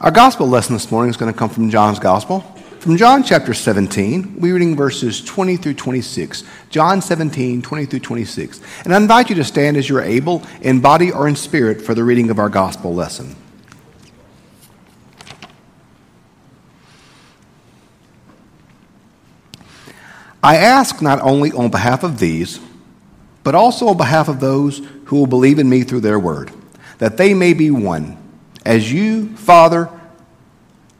Our gospel lesson this morning is going to come from John's gospel. From John chapter 17, we're reading verses 20 through 26. John 17, 20 through 26. And I invite you to stand as you're able, in body or in spirit, for the reading of our gospel lesson. I ask not only on behalf of these, but also on behalf of those who will believe in me through their word, that they may be one as you, Father,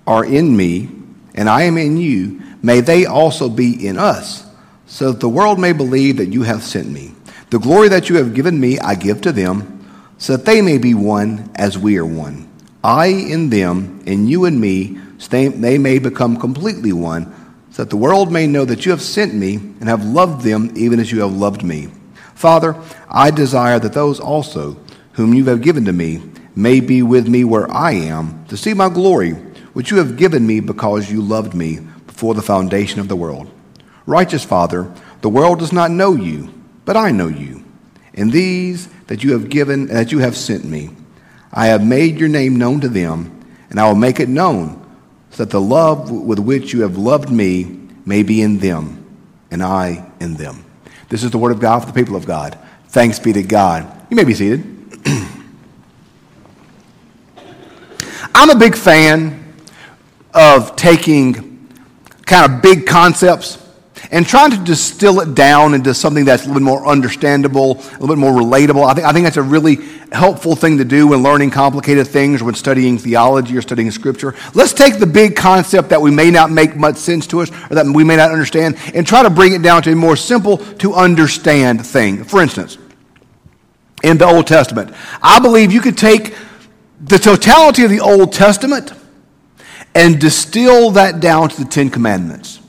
are in me, and I am in you, may they also be in us, so that the world may believe that you have sent me. The glory that you have given me, I give to them, so that they may be one as we are one. I in them, and you in me, so they, they may become completely one, so that the world may know that you have sent me and have loved them even as you have loved me. Father, I desire that those also whom you have given to me may be with me where I am, to see my glory, which you have given me because you loved me before the foundation of the world. Righteous Father, the world does not know you, but I know you. And these that you have given, that you have sent me, I have made your name known to them, and I will make it known, so that the love with which you have loved me may be in them, and I in them. This is the word of God for the people of God. Thanks be to God. You may be seated. I'm a big fan of taking kind of big concepts and trying to distill it down into something that's a little bit more understandable, a little bit more relatable. I think, I think that's a really helpful thing to do when learning complicated things or when studying theology or studying scripture. Let's take the big concept that we may not make much sense to us or that we may not understand and try to bring it down to a more simple to understand thing. For instance, in the Old Testament, I believe you could take the totality of the Old Testament and distill that down to the Ten Commandments.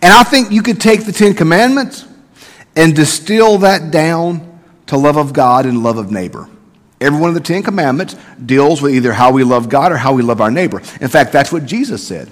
And I think you could take the Ten Commandments and distill that down to love of God and love of neighbor. Every one of the Ten Commandments deals with either how we love God or how we love our neighbor. In fact, that's what Jesus said.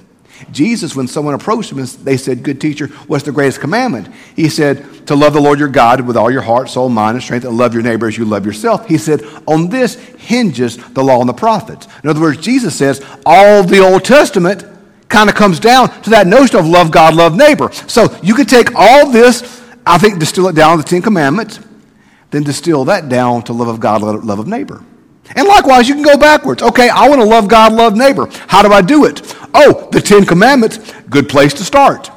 Jesus, when someone approached him, they said, Good teacher, what's the greatest commandment? He said, To love the Lord your God with all your heart, soul, mind, and strength, and love your neighbor as you love yourself. He said, On this hinges the law and the prophets. In other words, Jesus says, All the Old Testament kind of comes down to that notion of love God, love neighbor. So you could take all this, I think, distill it down to the Ten Commandments, then distill that down to love of God, love of neighbor. And likewise, you can go backwards. Okay, I want to love God, love neighbor. How do I do it? Oh, the Ten Commandments, good place to start.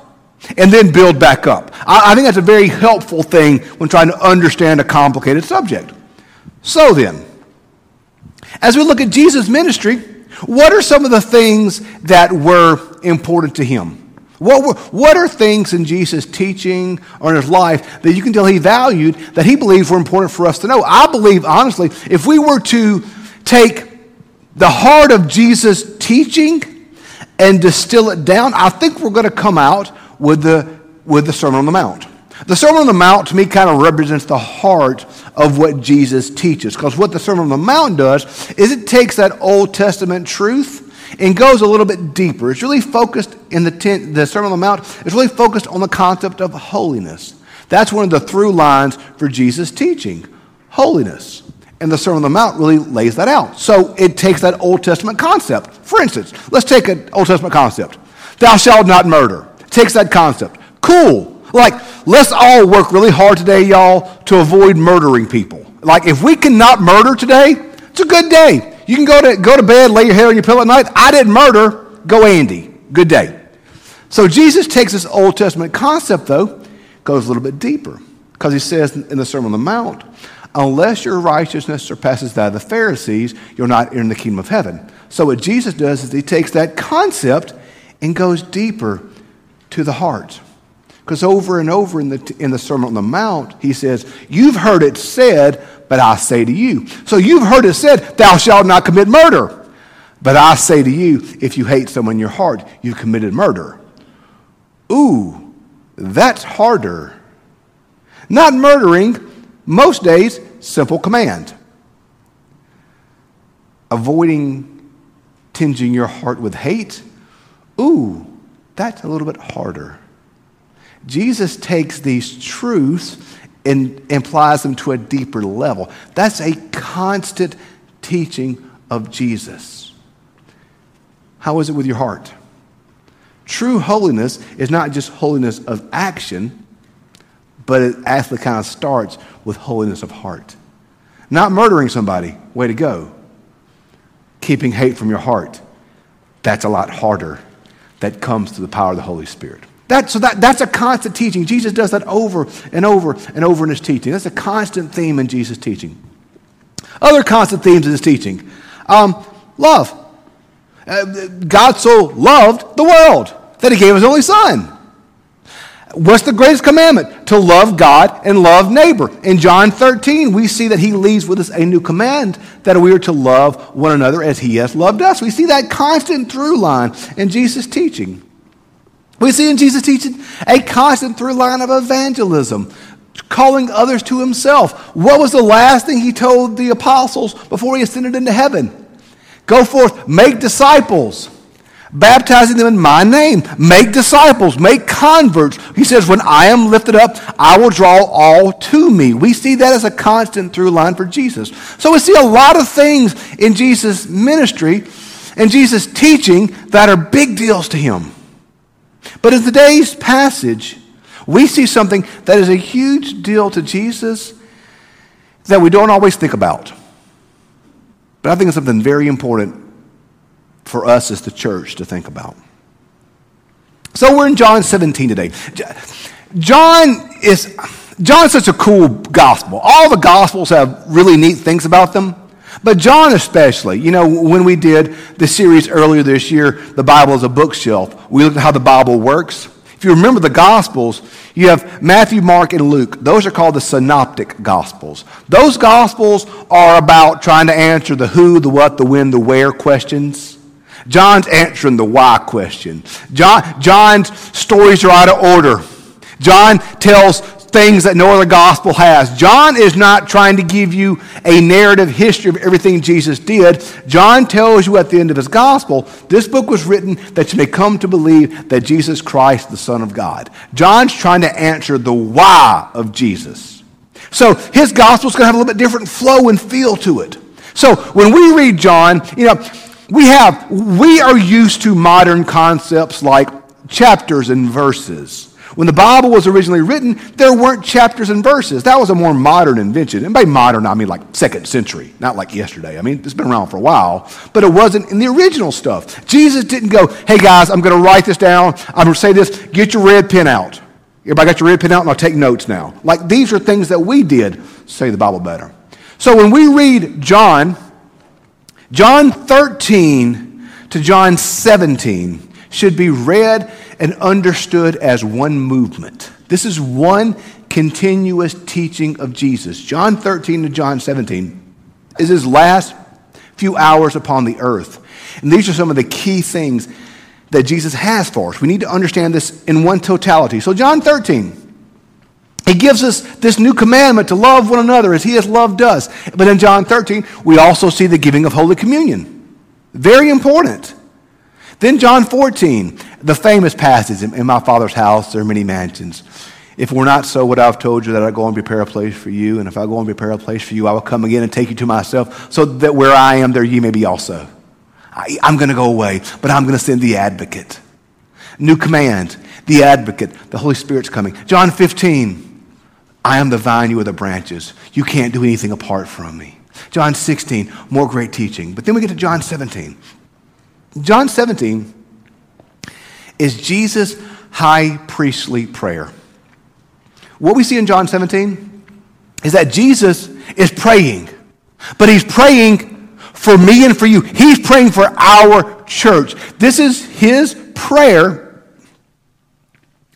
And then build back up. I, I think that's a very helpful thing when trying to understand a complicated subject. So then, as we look at Jesus' ministry, what are some of the things that were important to him? What, were, what are things in Jesus' teaching or in his life that you can tell he valued that he believed were important for us to know? I believe, honestly, if we were to take the heart of Jesus' teaching and distill it down, I think we're going to come out with the, with the Sermon on the Mount. The Sermon on the Mount, to me, kind of represents the heart of what Jesus teaches. Because what the Sermon on the Mount does is it takes that Old Testament truth and goes a little bit deeper. It's really focused in the, ten, the Sermon on the Mount, it's really focused on the concept of holiness. That's one of the through lines for Jesus' teaching holiness. And the Sermon on the Mount really lays that out. So it takes that Old Testament concept. For instance, let's take an Old Testament concept. Thou shalt not murder. Takes that concept. Cool. Like, let's all work really hard today, y'all, to avoid murdering people. Like, if we cannot murder today, it's a good day. You can go to, go to bed, lay your head on your pillow at night. I didn't murder. Go Andy. Good day. So Jesus takes this Old Testament concept, though, goes a little bit deeper. Because he says in the Sermon on the Mount, unless your righteousness surpasses that of the Pharisees, you're not in the kingdom of heaven. So what Jesus does is he takes that concept and goes deeper to the heart. Because over and over in the, in the Sermon on the Mount, he says, You've heard it said, but I say to you. So you've heard it said, Thou shalt not commit murder. But I say to you, if you hate someone in your heart, you've committed murder. Ooh, that's harder. Not murdering, most days, simple command. Avoiding tinging your heart with hate, ooh, that's a little bit harder. Jesus takes these truths and applies them to a deeper level. That's a constant teaching of Jesus. How is it with your heart? True holiness is not just holiness of action, but it actually kind of starts with holiness of heart. Not murdering somebody, way to go. Keeping hate from your heart, that's a lot harder. That comes through the power of the Holy Spirit. That, so that, that's a constant teaching. Jesus does that over and over and over in his teaching. That's a constant theme in Jesus' teaching. Other constant themes in his teaching um, love. Uh, God so loved the world that he gave his only son. What's the greatest commandment? To love God and love neighbor. In John 13, we see that he leaves with us a new command that we are to love one another as he has loved us. We see that constant through line in Jesus' teaching. We see in Jesus' teaching a constant through line of evangelism, calling others to himself. What was the last thing he told the apostles before he ascended into heaven? Go forth, make disciples baptizing them in my name. Make disciples, make converts. He says, When I am lifted up, I will draw all to me. We see that as a constant through line for Jesus. So we see a lot of things in Jesus' ministry and Jesus' teaching that are big deals to him. But in today's passage, we see something that is a huge deal to Jesus that we don't always think about. But I think it's something very important for us as the church to think about. So we're in John 17 today. John is John's such a cool gospel. All the gospels have really neat things about them. But John especially, you know, when we did the series earlier this year, The Bible is a Bookshelf, we looked at how the Bible works. If you remember the Gospels, you have Matthew, Mark, and Luke. Those are called the synoptic Gospels. Those Gospels are about trying to answer the who, the what, the when, the where questions. John's answering the why question. John, John's stories are out of order. John tells things that no other gospel has. John is not trying to give you a narrative history of everything Jesus did. John tells you at the end of his gospel, this book was written that you may come to believe that Jesus Christ, the Son of God. John's trying to answer the why of Jesus. So his gospel is going to have a little bit different flow and feel to it. So when we read John, you know, we have, we are used to modern concepts like chapters and verses. When the Bible was originally written, there weren't chapters and verses. That was a more modern invention. And by modern, I mean like second century, not like yesterday. I mean, it's been around for a while, but it wasn't in the original stuff. Jesus didn't go, hey guys, I'm going to write this down. I'm going to say this. Get your red pen out. Everybody got your red pen out and I'll take notes now. Like these are things that we did say the Bible better. So when we read John, John 13 to John 17 should be read and understood as one movement. This is one continuous teaching of Jesus. John 13 to John 17 is his last few hours upon the earth. And these are some of the key things that Jesus has for us. We need to understand this in one totality. So, John 13, he gives us this new commandment to love one another as he has loved us. But in John 13, we also see the giving of Holy Communion. Very important. Then John 14, the famous passage, in my Father's house there are many mansions. If we're not so, would I have told you that I go and prepare a place for you? And if I go and prepare a place for you, I will come again and take you to myself, so that where I am, there ye may be also. I, I'm going to go away, but I'm going to send the advocate. New command, the advocate, the Holy Spirit's coming. John 15, I am the vine, you are the branches. You can't do anything apart from me. John 16, more great teaching. But then we get to John 17. John 17 is Jesus' high priestly prayer. What we see in John 17 is that Jesus is praying, but he's praying for me and for you. He's praying for our church. This is his prayer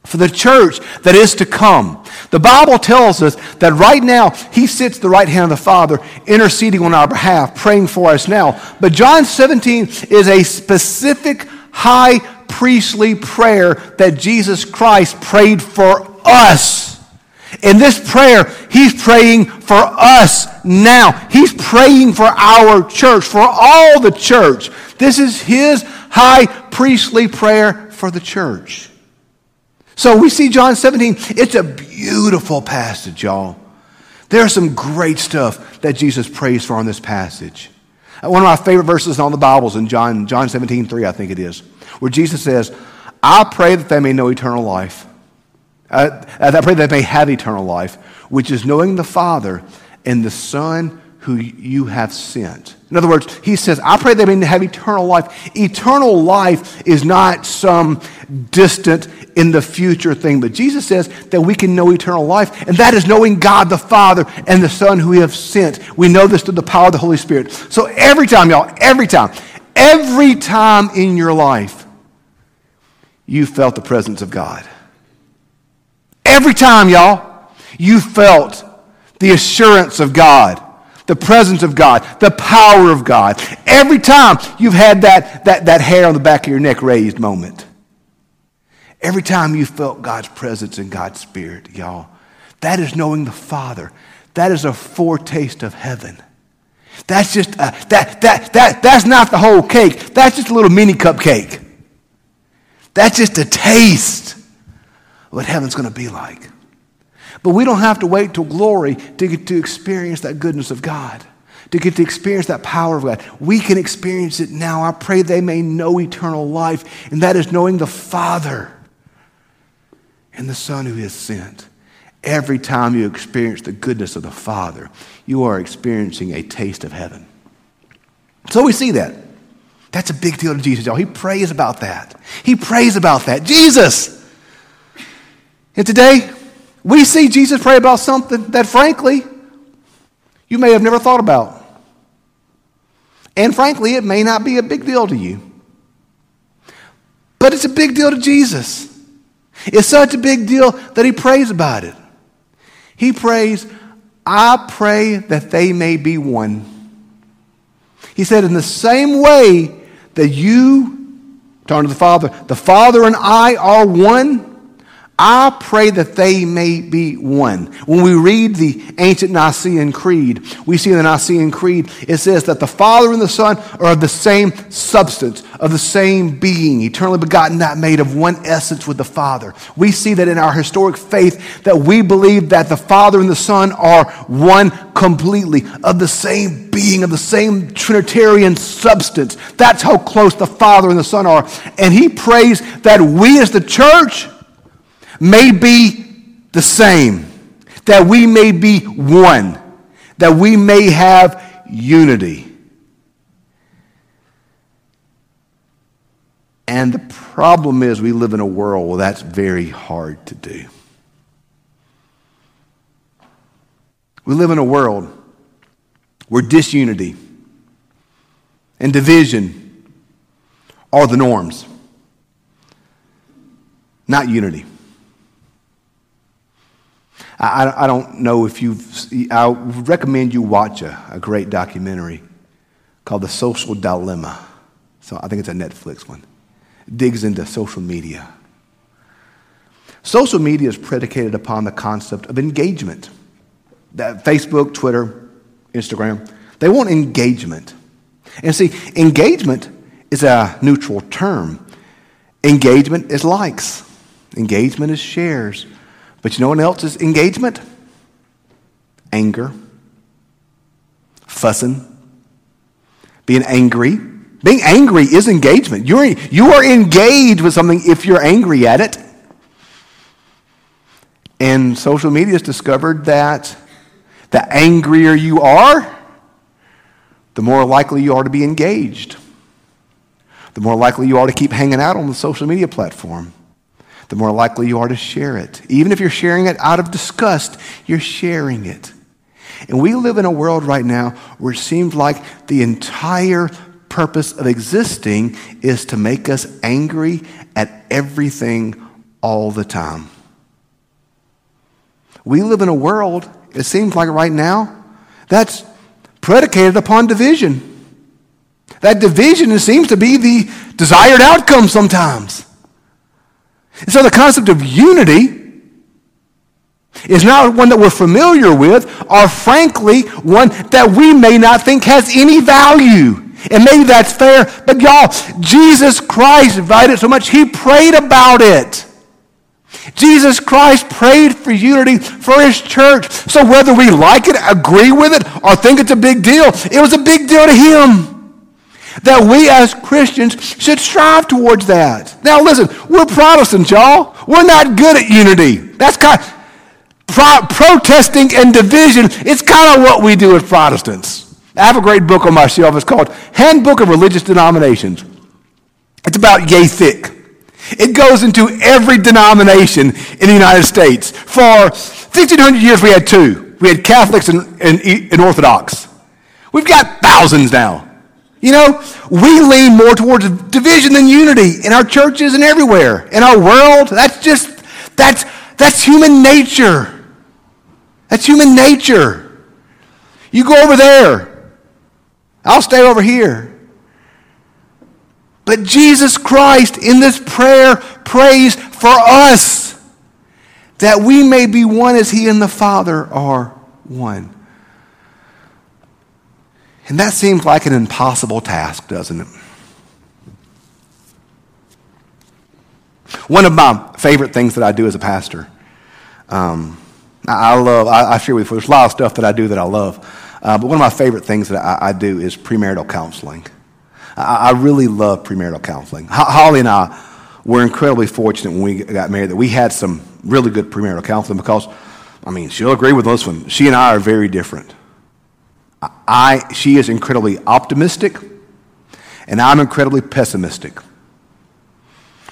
for the church that is to come. The Bible tells us that right now he sits the right hand of the Father, interceding on our behalf, praying for us now. But John 17 is a specific high priestly prayer that Jesus Christ prayed for us. In this prayer, he's praying for us now. He's praying for our church, for all the church. This is his high priestly prayer for the church. So we see John 17. It's a beautiful passage, y'all. There's some great stuff that Jesus prays for in this passage. One of my favorite verses in all the Bibles in John, John 17, 3, I think it is, where Jesus says, I pray that they may know eternal life. Uh, I pray that they may have eternal life, which is knowing the Father and the Son who you have sent. In other words, he says, I pray that they may have eternal life. Eternal life is not some distant in the future thing, but Jesus says that we can know eternal life, and that is knowing God the Father and the Son who we have sent. We know this through the power of the Holy Spirit. So every time, y'all, every time, every time in your life, you felt the presence of God. Every time, y'all, you felt the assurance of God the presence of God, the power of God. Every time you've had that, that, that hair on the back of your neck raised moment. Every time you felt God's presence and God's Spirit, y'all, that is knowing the Father. That is a foretaste of heaven. That's just, a, that, that, that, that's not the whole cake. That's just a little mini cupcake. That's just a taste of what heaven's going to be like. But we don't have to wait till glory to get to experience that goodness of God, to get to experience that power of God. We can experience it now. I pray they may know eternal life, and that is knowing the Father and the Son who is sent. Every time you experience the goodness of the Father, you are experiencing a taste of heaven. So we see that. That's a big deal to Jesus, y'all. He prays about that. He prays about that. Jesus! And today, we see Jesus pray about something that, frankly, you may have never thought about. And frankly, it may not be a big deal to you. But it's a big deal to Jesus. It's such a big deal that he prays about it. He prays, I pray that they may be one. He said, in the same way that you, turn to the Father, the Father and I are one, I pray that they may be one. When we read the ancient Nicene Creed, we see in the Nicene Creed, it says that the Father and the Son are of the same substance, of the same being, eternally begotten, not made of one essence with the Father. We see that in our historic faith that we believe that the Father and the Son are one completely, of the same being, of the same Trinitarian substance. That's how close the Father and the Son are. And he prays that we as the church, may be the same, that we may be one, that we may have unity. And the problem is, we live in a world where that's very hard to do. We live in a world where disunity and division are the norms, not unity. I, I don't know if you've, I recommend you watch a, a great documentary called The Social Dilemma. So I think it's a Netflix one. It digs into social media. Social media is predicated upon the concept of engagement. That Facebook, Twitter, Instagram, they want engagement. And see, engagement is a neutral term. Engagement is likes. Engagement is shares. But you know what else is engagement? Anger, fussing, being angry. Being angry is engagement. You're, you are engaged with something if you're angry at it. And social media has discovered that the angrier you are, the more likely you are to be engaged. The more likely you are to keep hanging out on the social media platform the more likely you are to share it. Even if you're sharing it out of disgust, you're sharing it. And we live in a world right now where it seems like the entire purpose of existing is to make us angry at everything all the time. We live in a world, it seems like right now, that's predicated upon division. That division seems to be the desired outcome sometimes. And so the concept of unity is not one that we're familiar with, or frankly, one that we may not think has any value. And maybe that's fair, but y'all, Jesus Christ valued it so much, he prayed about it. Jesus Christ prayed for unity for his church. So whether we like it, agree with it, or think it's a big deal, it was a big deal to him. That we as Christians should strive towards that. Now listen, we're Protestants, y'all. We're not good at unity. That's kind of, pro- protesting and division. It's kind of what we do as Protestants. I have a great book on my shelf. It's called Handbook of Religious Denominations. It's about yay thick. It goes into every denomination in the United States. For 1,500 years, we had two. We had Catholics and, and, and Orthodox. We've got thousands now. You know, we lean more towards division than unity in our churches and everywhere. In our world, that's just, that's, that's human nature. That's human nature. You go over there. I'll stay over here. But Jesus Christ in this prayer prays for us that we may be one as he and the Father are one. And that seems like an impossible task, doesn't it? One of my favorite things that I do as a pastor, um, I, I, love, I, I, share with you, there's a lot of stuff that I do that I love, uh, but one of my favorite things that I, I do is premarital counseling. I, really love premarital counseling. Holly and I were incredibly fortunate when we got married that we had some really good premarital counseling because, I mean, she'll agree with this one. She and I are very different. I, she is incredibly optimistic, and I'm incredibly pessimistic.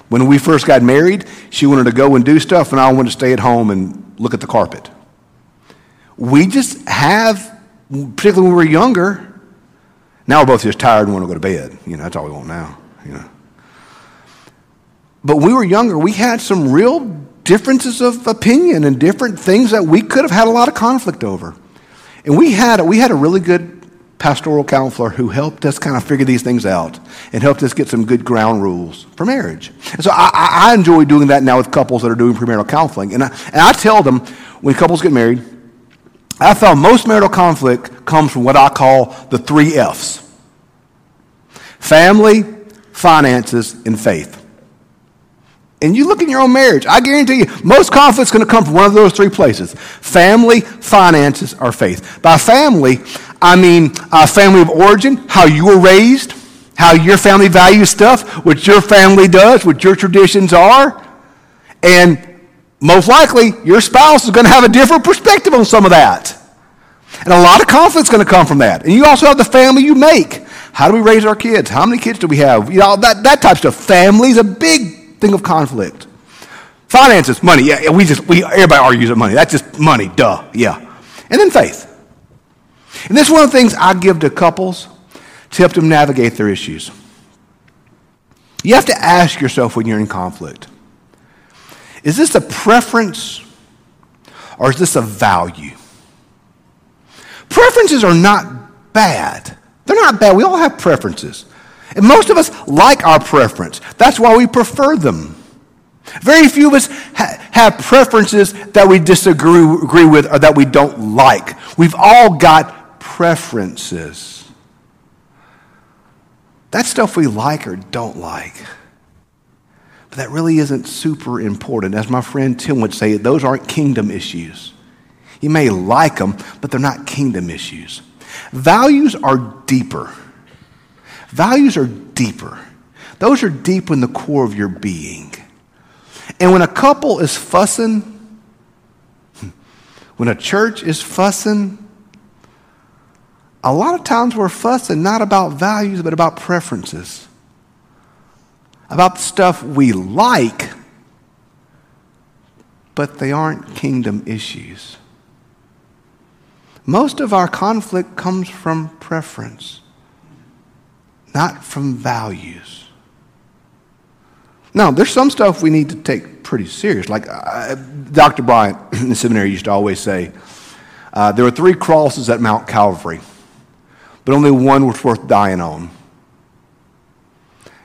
When we first got married, she wanted to go and do stuff, and I wanted to stay at home and look at the carpet. We just have, particularly when we were younger, now we're both just tired and want to go to bed. You know, that's all we want now, you know. But when we were younger, we had some real differences of opinion and different things that we could have had a lot of conflict over. And we had, we had a really good pastoral counselor who helped us kind of figure these things out and helped us get some good ground rules for marriage. And so I, I enjoy doing that now with couples that are doing premarital counseling. And I, and I tell them when couples get married, I found most marital conflict comes from what I call the three F's family, finances, and faith. And you look in your own marriage, I guarantee you, most conflict's going to come from one of those three places family, finances, or faith. By family, I mean uh, family of origin, how you were raised, how your family values stuff, what your family does, what your traditions are. And most likely, your spouse is going to have a different perspective on some of that. And a lot of conflict's going to come from that. And you also have the family you make. How do we raise our kids? How many kids do we have? You know, that, that type of stuff. Family's a big thing of conflict. Finances, money. Yeah, we just, we, everybody argues about money. That's just money, duh, yeah. And then faith. And this is one of the things I give to couples to help them navigate their issues. You have to ask yourself when you're in conflict is this a preference or is this a value? Preferences are not bad. They're not bad. We all have preferences. And most of us like our preference. That's why we prefer them. Very few of us ha- have preferences that we disagree agree with or that we don't like. We've all got preferences. That's stuff we like or don't like. But that really isn't super important. As my friend Tim would say, those aren't kingdom issues. You may like them, but they're not kingdom issues. Values are deeper. Values are deeper. Those are deep in the core of your being. And when a couple is fussing, when a church is fussing, a lot of times we're fussing not about values, but about preferences. About stuff we like, but they aren't kingdom issues. Most of our conflict comes from preference, not from values. Now, there's some stuff we need to take pretty serious. Like uh, Dr. Bryant in the seminary used to always say uh, there were three crosses at Mount Calvary, but only one was worth dying on.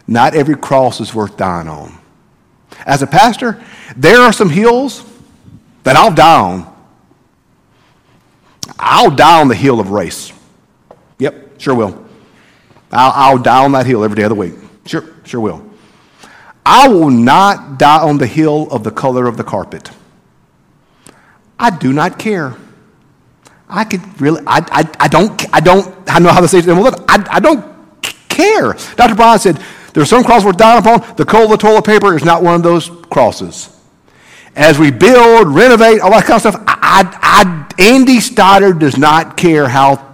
Not every cross is worth dying on. As a pastor, there are some hills that I'll die on I'll die on the hill of race. Yep, sure will. I'll, I'll die on that hill every day of the week. Sure, sure will. I will not die on the hill of the color of the carpet. I do not care. I could really, I, I, I don't, I don't, I know how to say it. I, I don't care. Dr. Brown said, there are some crosses we're dying upon. The coal of the toilet paper is not one of those crosses. As we build, renovate, all that kind of stuff, I, I, Andy Stoddard does not care how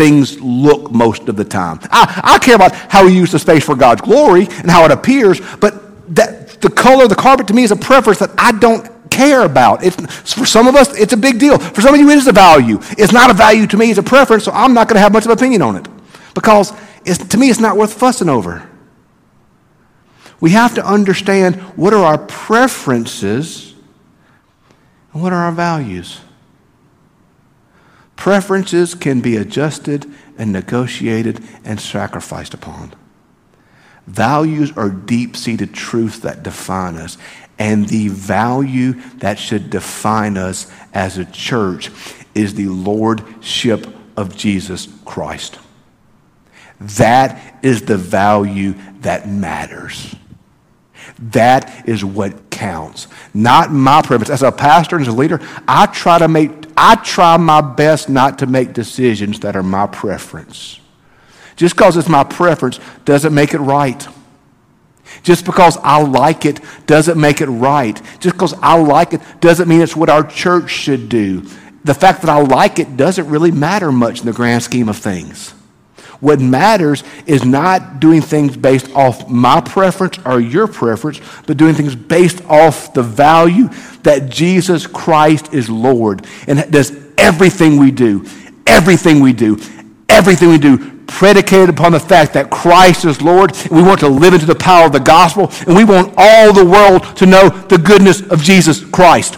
things look most of the time. I, I care about how we use the space for God's glory and how it appears, but that, the color of the carpet to me is a preference that I don't care about. It's, for some of us, it's a big deal. For some of you, it is a value. It's not a value to me, it's a preference, so I'm not going to have much of an opinion on it. Because to me, it's not worth fussing over. We have to understand what are our preferences and what are our values. Preferences can be adjusted and negotiated and sacrificed upon. Values are deep seated truths that define us. And the value that should define us as a church is the lordship of Jesus Christ. That is the value that matters. That is what counts. Not my preference. As a pastor and as a leader, I try to make I try my best not to make decisions that are my preference. Just because it's my preference doesn't make it right. Just because I like it doesn't make it right. Just because I like it doesn't mean it's what our church should do. The fact that I like it doesn't really matter much in the grand scheme of things. What matters is not doing things based off my preference or your preference, but doing things based off the value that Jesus Christ is Lord and does everything we do, everything we do, everything we do predicated upon the fact that Christ is Lord. we want to live into the power of the gospel, and we want all the world to know the goodness of Jesus Christ.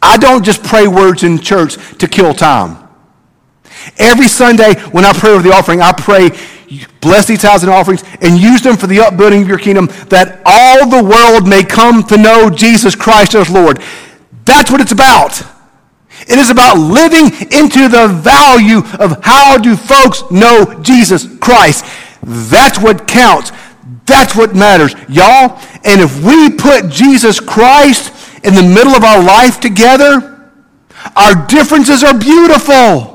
I don't just pray words in church to kill time. Every Sunday when I pray over the offering, I pray, bless these tithes and offerings and use them for the upbuilding of your kingdom that all the world may come to know Jesus Christ as Lord. That's what it's about. It is about living into the value of how do folks know Jesus Christ. That's what counts. That's what matters, y'all. And if we put Jesus Christ in the middle of our life together, our differences are beautiful.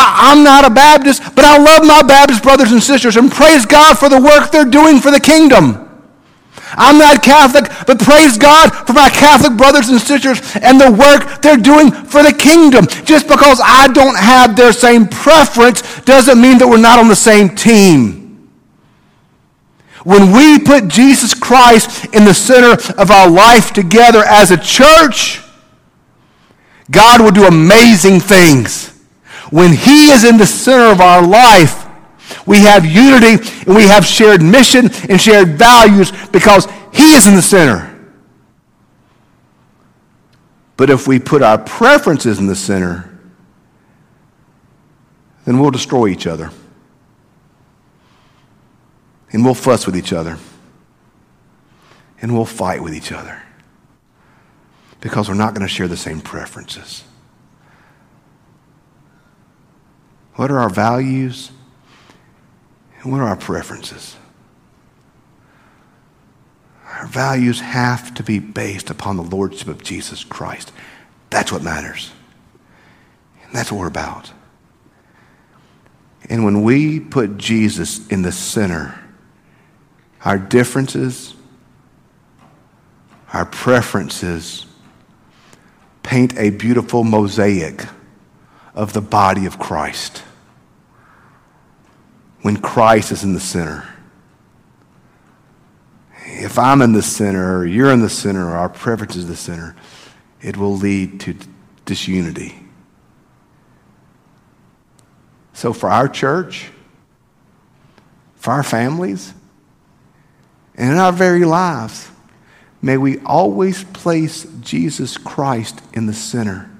I, am not a Baptist, but I love my Baptist brothers and sisters and praise God for the work they're doing for the kingdom. I'm not Catholic, but praise God for my Catholic brothers and sisters and the work they're doing for the kingdom. Just because I don't have their same preference doesn't mean that we're not on the same team. When we put Jesus Christ in the center of our life together as a church, God will do amazing things. When He is in the center of our life, we have unity and we have shared mission and shared values because He is in the center. But if we put our preferences in the center, then we'll destroy each other. And we'll fuss with each other. And we'll fight with each other. Because we're not going to share the same preferences. What are our values? And what are our preferences? Our values have to be based upon the Lordship of Jesus Christ. That's what matters. And that's what we're about. And when we put Jesus in the center, our differences, our preferences paint a beautiful mosaic of the body of Christ when Christ is in the center. If I'm in the center, or you're in the center, or our preference is the center, it will lead to disunity. So, for our church, for our families, and in our very lives, may we always place Jesus Christ in the center.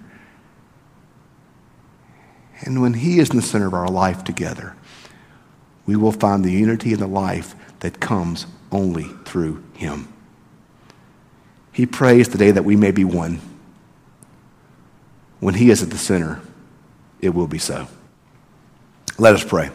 And when He is in the center of our life together, we will find the unity in the life that comes only through Him. He prays today that we may be one. When He is at the center, it will be so. Let us pray.